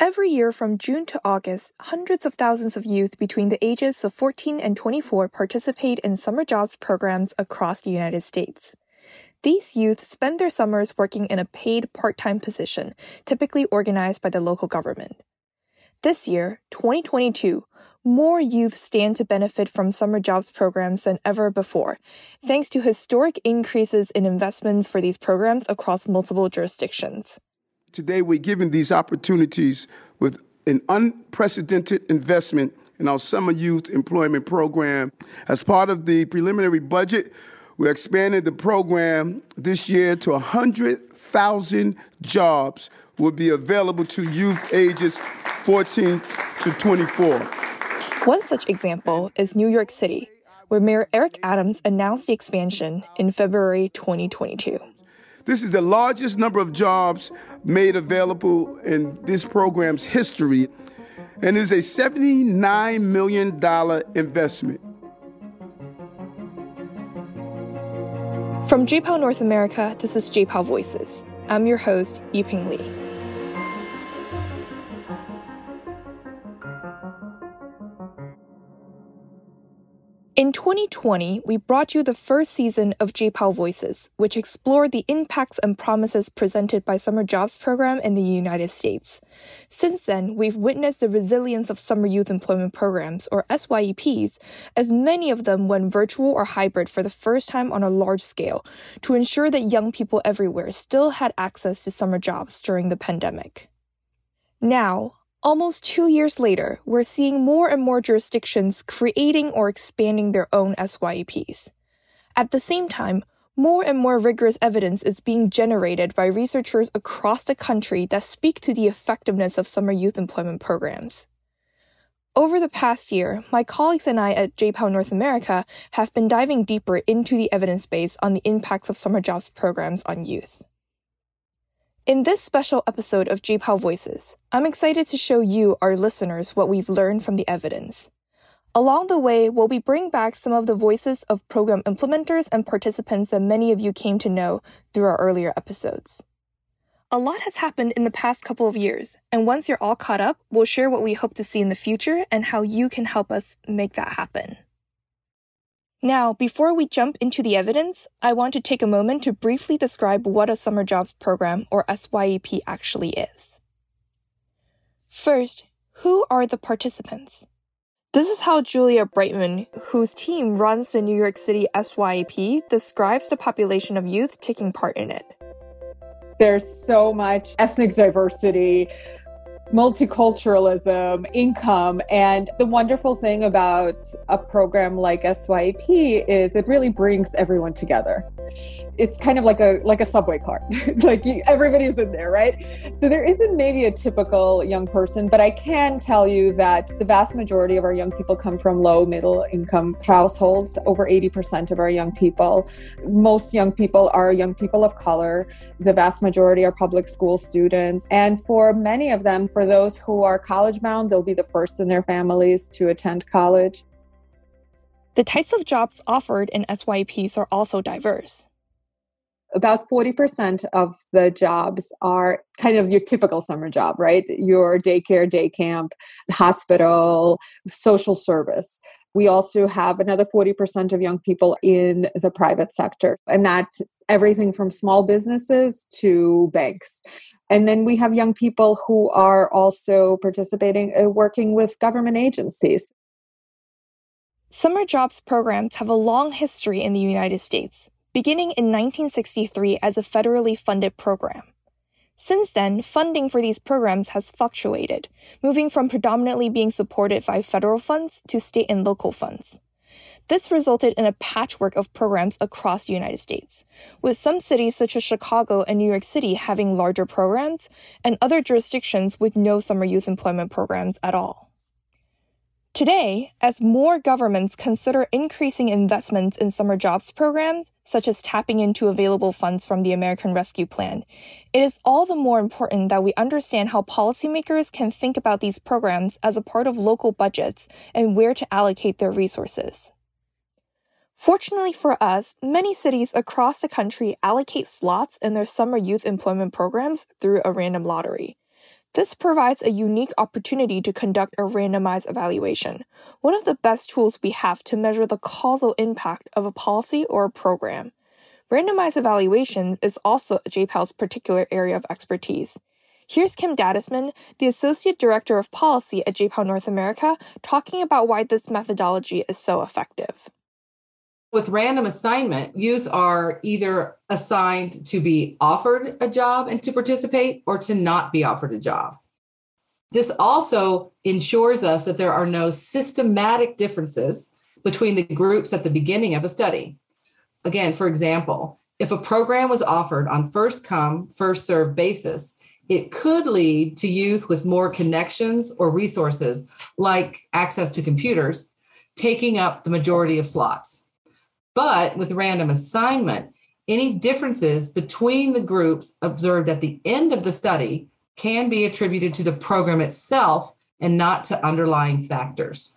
Every year from June to August, hundreds of thousands of youth between the ages of 14 and 24 participate in summer jobs programs across the United States. These youth spend their summers working in a paid part time position, typically organized by the local government. This year, 2022, more youth stand to benefit from summer jobs programs than ever before, thanks to historic increases in investments for these programs across multiple jurisdictions. Today, we're giving these opportunities with an unprecedented investment in our summer youth employment program. As part of the preliminary budget, we're expanding the program this year to 100,000 jobs will be available to youth ages 14 to 24. One such example is New York City, where Mayor Eric Adams announced the expansion in February 2022. This is the largest number of jobs made available in this program's history and is a $79 million investment. From JPAL North America, this is JPAL Voices. I'm your host, Yiping Li. In 2020, we brought you the first season of JPAL Voices, which explored the impacts and promises presented by Summer Jobs Program in the United States. Since then, we've witnessed the resilience of Summer Youth Employment Programs, or SYEPs, as many of them went virtual or hybrid for the first time on a large scale to ensure that young people everywhere still had access to summer jobs during the pandemic. Now, Almost two years later, we're seeing more and more jurisdictions creating or expanding their own SYEPs. At the same time, more and more rigorous evidence is being generated by researchers across the country that speak to the effectiveness of summer youth employment programs. Over the past year, my colleagues and I at JPAL North America have been diving deeper into the evidence base on the impacts of summer jobs programs on youth. In this special episode of JPAL Voices, I'm excited to show you, our listeners, what we've learned from the evidence. Along the way, we'll be bringing back some of the voices of program implementers and participants that many of you came to know through our earlier episodes. A lot has happened in the past couple of years, and once you're all caught up, we'll share what we hope to see in the future and how you can help us make that happen. Now, before we jump into the evidence, I want to take a moment to briefly describe what a summer jobs program or SYEP actually is. First, who are the participants? This is how Julia Brightman, whose team runs the New York City SYEP, describes the population of youth taking part in it. There's so much ethnic diversity, multiculturalism, income. And the wonderful thing about a program like SYP is it really brings everyone together. It's kind of like a like a subway card. like you, everybody's in there, right? So there isn't maybe a typical young person, but I can tell you that the vast majority of our young people come from low middle income households, over 80% of our young people. Most young people are young people of color. The vast majority are public school students. And for many of them, for those who are college bound, they'll be the first in their families to attend college. The types of jobs offered in SYPs are also diverse. About 40% of the jobs are kind of your typical summer job, right? Your daycare, day camp, hospital, social service. We also have another 40% of young people in the private sector, and that's everything from small businesses to banks. And then we have young people who are also participating, uh, working with government agencies. Summer jobs programs have a long history in the United States, beginning in 1963 as a federally funded program. Since then, funding for these programs has fluctuated, moving from predominantly being supported by federal funds to state and local funds. This resulted in a patchwork of programs across the United States, with some cities such as Chicago and New York City having larger programs, and other jurisdictions with no summer youth employment programs at all. Today, as more governments consider increasing investments in summer jobs programs, such as tapping into available funds from the American Rescue Plan, it is all the more important that we understand how policymakers can think about these programs as a part of local budgets and where to allocate their resources. Fortunately for us, many cities across the country allocate slots in their summer youth employment programs through a random lottery. This provides a unique opportunity to conduct a randomized evaluation, one of the best tools we have to measure the causal impact of a policy or a program. Randomized evaluation is also JPAL's particular area of expertise. Here's Kim Dadisman, the Associate Director of Policy at JPAL North America, talking about why this methodology is so effective. With random assignment, youth are either assigned to be offered a job and to participate or to not be offered a job. This also ensures us that there are no systematic differences between the groups at the beginning of a study. Again, for example, if a program was offered on first come, first served basis, it could lead to youth with more connections or resources, like access to computers, taking up the majority of slots. But with random assignment, any differences between the groups observed at the end of the study can be attributed to the program itself and not to underlying factors.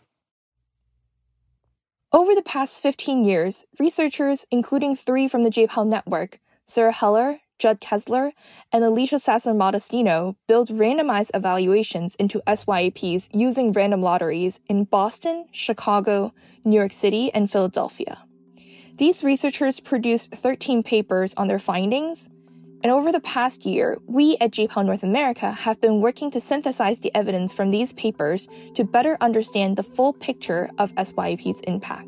Over the past 15 years, researchers, including three from the JPAL network, Sarah Heller, Judd Kessler, and Alicia Sasser Modestino, built randomized evaluations into SYEPs using random lotteries in Boston, Chicago, New York City, and Philadelphia. These researchers produced 13 papers on their findings, and over the past year, we at JPAL North America have been working to synthesize the evidence from these papers to better understand the full picture of SYEP's impact.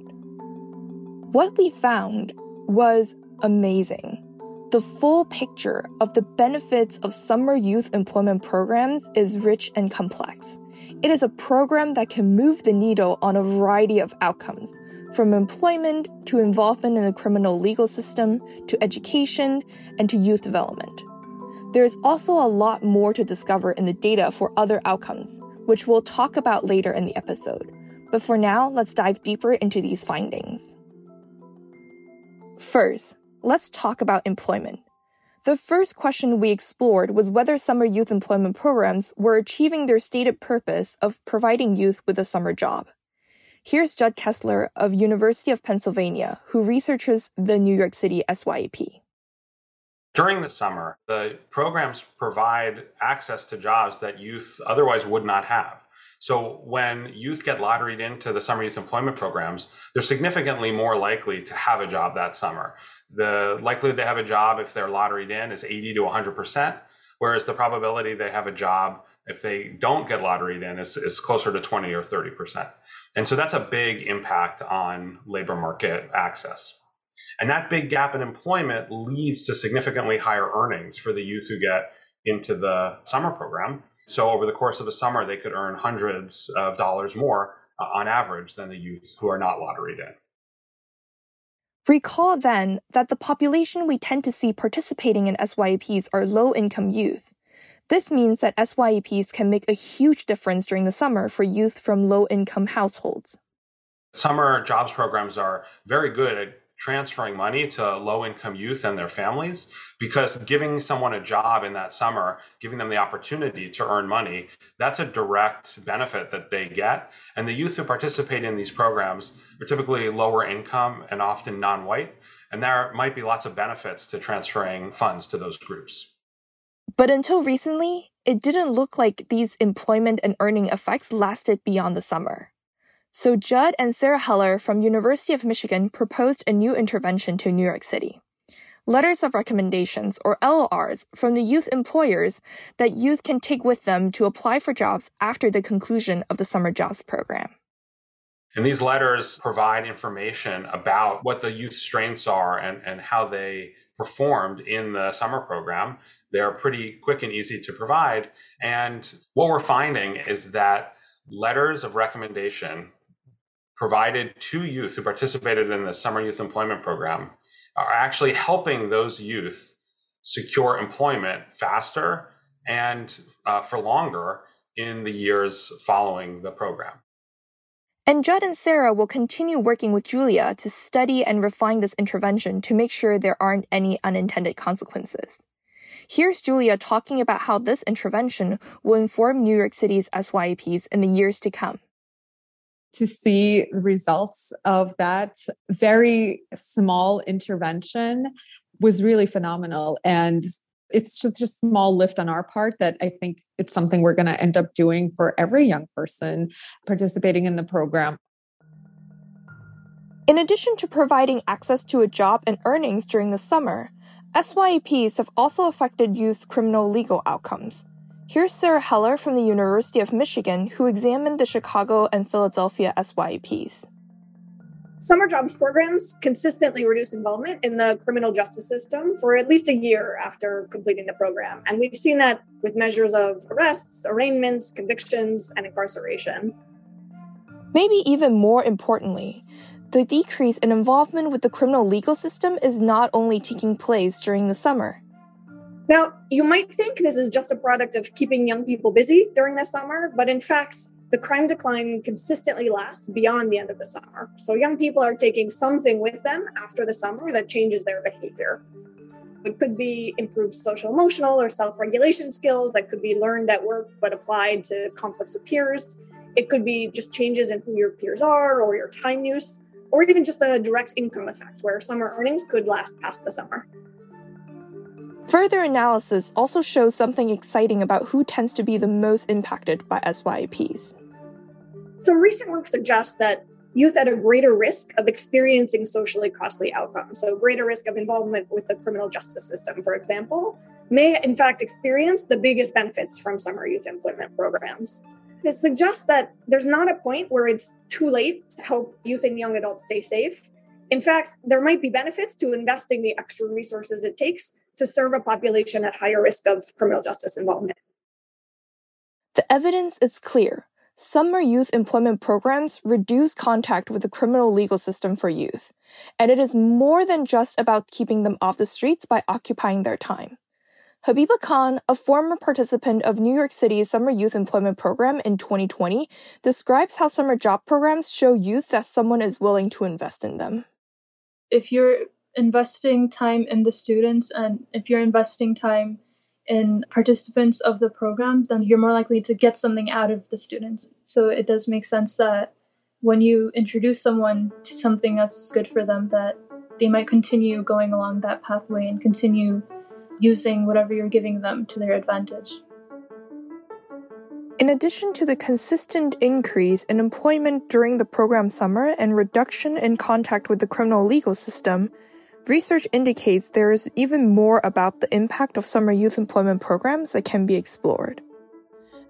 What we found was amazing. The full picture of the benefits of summer youth employment programs is rich and complex. It is a program that can move the needle on a variety of outcomes, from employment to involvement in the criminal legal system to education and to youth development. There's also a lot more to discover in the data for other outcomes, which we'll talk about later in the episode. But for now, let's dive deeper into these findings. First, let's talk about employment. The first question we explored was whether summer youth employment programs were achieving their stated purpose of providing youth with a summer job. Here's Judd Kessler of University of Pennsylvania, who researches the New York City SYEP. During the summer, the programs provide access to jobs that youth otherwise would not have. So when youth get lotteried into the summer youth employment programs, they're significantly more likely to have a job that summer. The likelihood they have a job if they're lotteried in is 80 to 100%, whereas the probability they have a job if they don't get lotteried in is, is closer to 20 or 30%. And so that's a big impact on labor market access. And that big gap in employment leads to significantly higher earnings for the youth who get into the summer program. So over the course of a summer, they could earn hundreds of dollars more uh, on average than the youth who are not lotteried in. Recall then that the population we tend to see participating in SYEPs are low income youth. This means that SYEPs can make a huge difference during the summer for youth from low income households. Summer jobs programs are very good at transferring money to low income youth and their families because giving someone a job in that summer, giving them the opportunity to earn money, that's a direct benefit that they get. And the youth who participate in these programs are typically lower income and often non white. And there might be lots of benefits to transferring funds to those groups. But until recently, it didn't look like these employment and earning effects lasted beyond the summer. So Judd and Sarah Heller from University of Michigan proposed a new intervention to New York City. Letters of recommendations, or LORs, from the youth employers that youth can take with them to apply for jobs after the conclusion of the summer jobs program. And these letters provide information about what the youth strengths are and, and how they performed in the summer program they're pretty quick and easy to provide. And what we're finding is that letters of recommendation provided to youth who participated in the summer youth employment program are actually helping those youth secure employment faster and uh, for longer in the years following the program. And Judd and Sarah will continue working with Julia to study and refine this intervention to make sure there aren't any unintended consequences. Here's Julia talking about how this intervention will inform New York City's SYEPs in the years to come. To see the results of that very small intervention was really phenomenal. And It's just a small lift on our part that I think it's something we're going to end up doing for every young person participating in the program. In addition to providing access to a job and earnings during the summer, SYEPs have also affected youth's criminal legal outcomes. Here's Sarah Heller from the University of Michigan, who examined the Chicago and Philadelphia SYEPs. Summer jobs programs consistently reduce involvement in the criminal justice system for at least a year after completing the program. And we've seen that with measures of arrests, arraignments, convictions, and incarceration. Maybe even more importantly, the decrease in involvement with the criminal legal system is not only taking place during the summer. Now, you might think this is just a product of keeping young people busy during the summer, but in fact, the crime decline consistently lasts beyond the end of the summer. So young people are taking something with them after the summer that changes their behavior. It could be improved social emotional or self regulation skills that could be learned at work but applied to conflicts with peers. It could be just changes in who your peers are or your time use, or even just the direct income effect where summer earnings could last past the summer. Further analysis also shows something exciting about who tends to be the most impacted by SYEPs. Some recent work suggests that youth at a greater risk of experiencing socially costly outcomes, so greater risk of involvement with the criminal justice system, for example, may in fact experience the biggest benefits from summer youth employment programs. This suggests that there's not a point where it's too late to help youth and young adults stay safe. In fact, there might be benefits to investing the extra resources it takes to serve a population at higher risk of criminal justice involvement. The evidence is clear. Summer youth employment programs reduce contact with the criminal legal system for youth, and it is more than just about keeping them off the streets by occupying their time. Habiba Khan, a former participant of New York City's Summer Youth Employment Program in 2020, describes how summer job programs show youth that someone is willing to invest in them. If you're investing time in the students and if you're investing time in participants of the program, then you're more likely to get something out of the students. So it does make sense that when you introduce someone to something that's good for them, that they might continue going along that pathway and continue using whatever you're giving them to their advantage. In addition to the consistent increase in employment during the program summer and reduction in contact with the criminal legal system, Research indicates there is even more about the impact of summer youth employment programs that can be explored.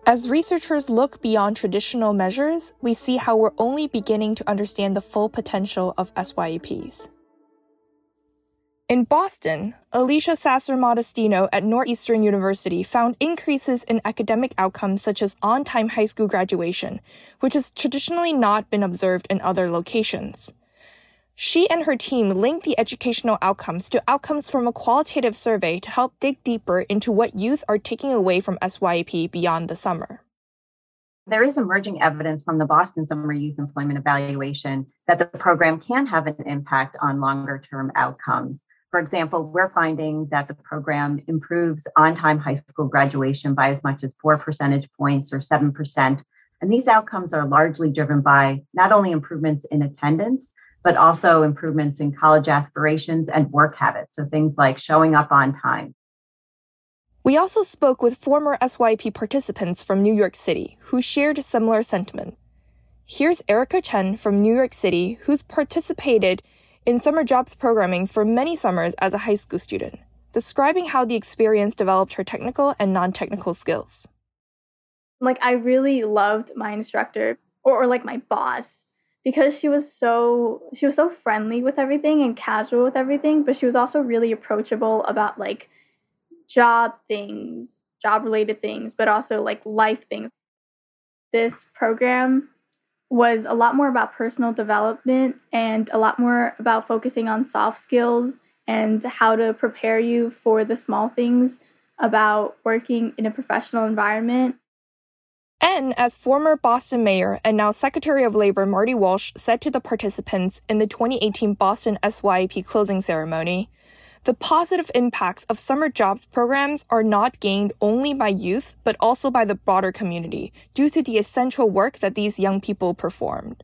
As researchers look beyond traditional measures, we see how we're only beginning to understand the full potential of SYEPs. In Boston, Alicia Sasser Modestino at Northeastern University found increases in academic outcomes such as on time high school graduation, which has traditionally not been observed in other locations. She and her team linked the educational outcomes to outcomes from a qualitative survey to help dig deeper into what youth are taking away from SYEP beyond the summer. There is emerging evidence from the Boston Summer Youth Employment Evaluation that the program can have an impact on longer term outcomes. For example, we're finding that the program improves on time high school graduation by as much as four percentage points or 7%. And these outcomes are largely driven by not only improvements in attendance, but also improvements in college aspirations and work habits. So things like showing up on time. We also spoke with former SYP participants from New York City who shared a similar sentiment. Here's Erica Chen from New York City, who's participated in summer jobs programming for many summers as a high school student, describing how the experience developed her technical and non technical skills. Like, I really loved my instructor or, or like my boss because she was so she was so friendly with everything and casual with everything but she was also really approachable about like job things job related things but also like life things this program was a lot more about personal development and a lot more about focusing on soft skills and how to prepare you for the small things about working in a professional environment. And as former Boston mayor and now Secretary of Labor Marty Walsh said to the participants in the 2018 Boston SYEP closing ceremony, the positive impacts of summer jobs programs are not gained only by youth, but also by the broader community due to the essential work that these young people performed.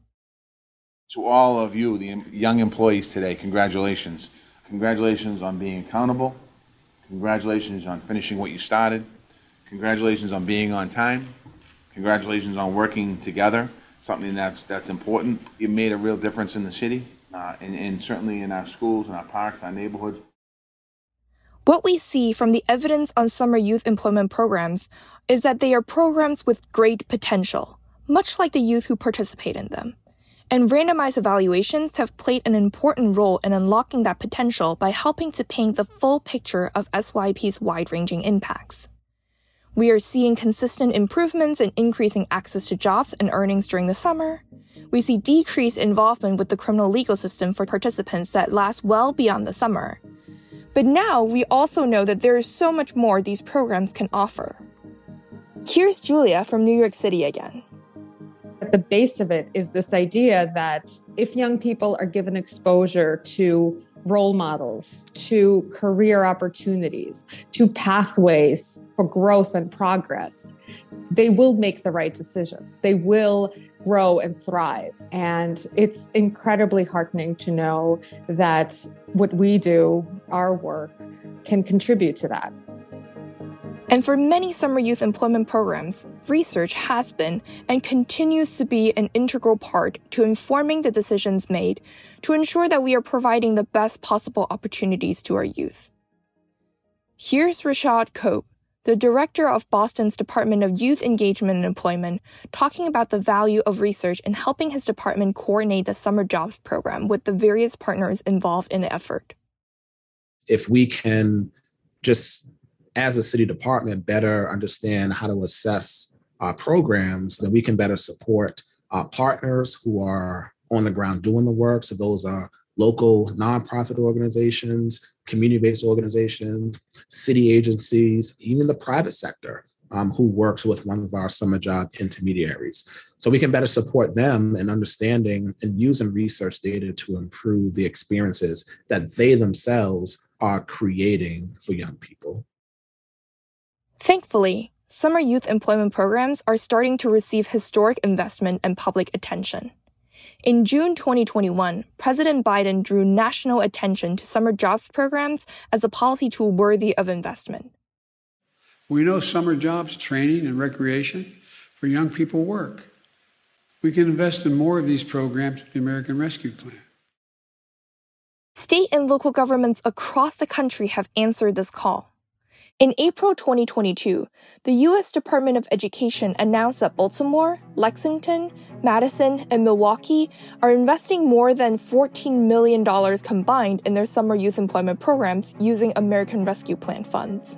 To all of you, the young employees today, congratulations. Congratulations on being accountable. Congratulations on finishing what you started. Congratulations on being on time. Congratulations on working together, something that's that's important. You made a real difference in the city, uh, and, and certainly in our schools, and our parks, our neighborhoods. What we see from the evidence on summer youth employment programs is that they are programs with great potential, much like the youth who participate in them. And randomized evaluations have played an important role in unlocking that potential by helping to paint the full picture of SYP's wide ranging impacts. We are seeing consistent improvements in increasing access to jobs and earnings during the summer. We see decreased involvement with the criminal legal system for participants that last well beyond the summer. But now we also know that there is so much more these programs can offer. Here's Julia from New York City again. At the base of it is this idea that if young people are given exposure to role models, to career opportunities, to pathways for growth and progress, they will make the right decisions. They will grow and thrive. And it's incredibly heartening to know that what we do, our work, can contribute to that. And for many summer youth employment programs, research has been and continues to be an integral part to informing the decisions made to ensure that we are providing the best possible opportunities to our youth. Here's Rashad Cope, the director of Boston's Department of Youth Engagement and Employment, talking about the value of research in helping his department coordinate the summer jobs program with the various partners involved in the effort. If we can just, as a city department, better understand how to assess our programs, then we can better support our partners who are on the ground doing the work. So those are local nonprofit organizations, community based organizations, city agencies, even the private sector um, who works with one of our summer job intermediaries. So we can better support them in understanding and using research data to improve the experiences that they themselves are creating for young people. Thankfully, summer youth employment programs are starting to receive historic investment and public attention. In June 2021, President Biden drew national attention to summer jobs programs as a policy tool worthy of investment. We know summer jobs, training, and recreation for young people work. We can invest in more of these programs with the American Rescue Plan. State and local governments across the country have answered this call. In April 2022, the U.S. Department of Education announced that Baltimore, Lexington, Madison, and Milwaukee are investing more than $14 million combined in their summer youth employment programs using American Rescue Plan funds.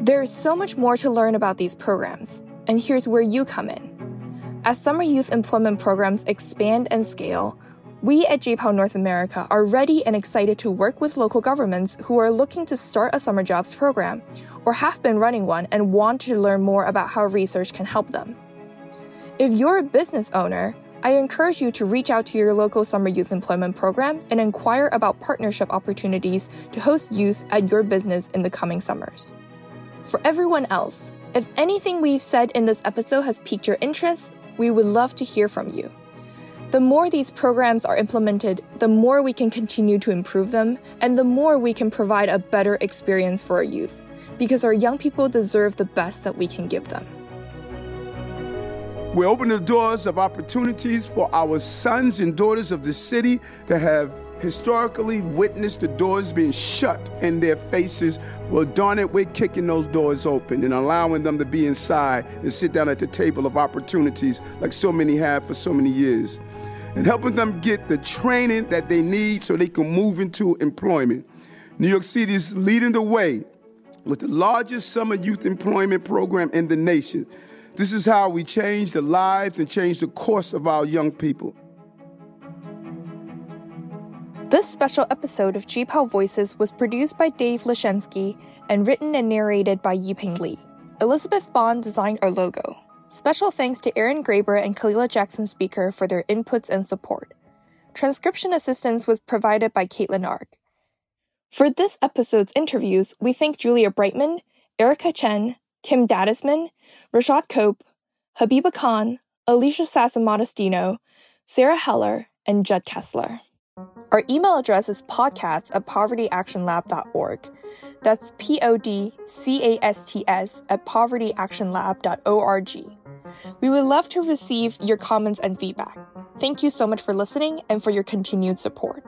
There is so much more to learn about these programs, and here's where you come in. As summer youth employment programs expand and scale, we at JPAL North America are ready and excited to work with local governments who are looking to start a summer jobs program or have been running one and want to learn more about how research can help them. If you're a business owner, I encourage you to reach out to your local summer youth employment program and inquire about partnership opportunities to host youth at your business in the coming summers. For everyone else, if anything we've said in this episode has piqued your interest, we would love to hear from you. The more these programs are implemented, the more we can continue to improve them, and the more we can provide a better experience for our youth, because our young people deserve the best that we can give them. We're opening the doors of opportunities for our sons and daughters of the city that have historically witnessed the doors being shut in their faces. Well, darn it, we're kicking those doors open and allowing them to be inside and sit down at the table of opportunities like so many have for so many years and helping them get the training that they need so they can move into employment. New York City is leading the way with the largest summer youth employment program in the nation. This is how we change the lives and change the course of our young people. This special episode of JPAL Voices was produced by Dave Lashensky and written and narrated by Yiping Li. Elizabeth Bond designed our logo. Special thanks to Aaron Graber and Kalila Jackson Speaker for their inputs and support. Transcription assistance was provided by Caitlin Ark. For this episode's interviews, we thank Julia Brightman, Erica Chen, Kim Dadisman, Rashad Cope, Habiba Khan, Alicia Sasser Sarah Heller, and Judd Kessler. Our email address is podcast at povertyactionlab.org. That's P O D C A S T S at povertyactionlab.org. We would love to receive your comments and feedback. Thank you so much for listening and for your continued support.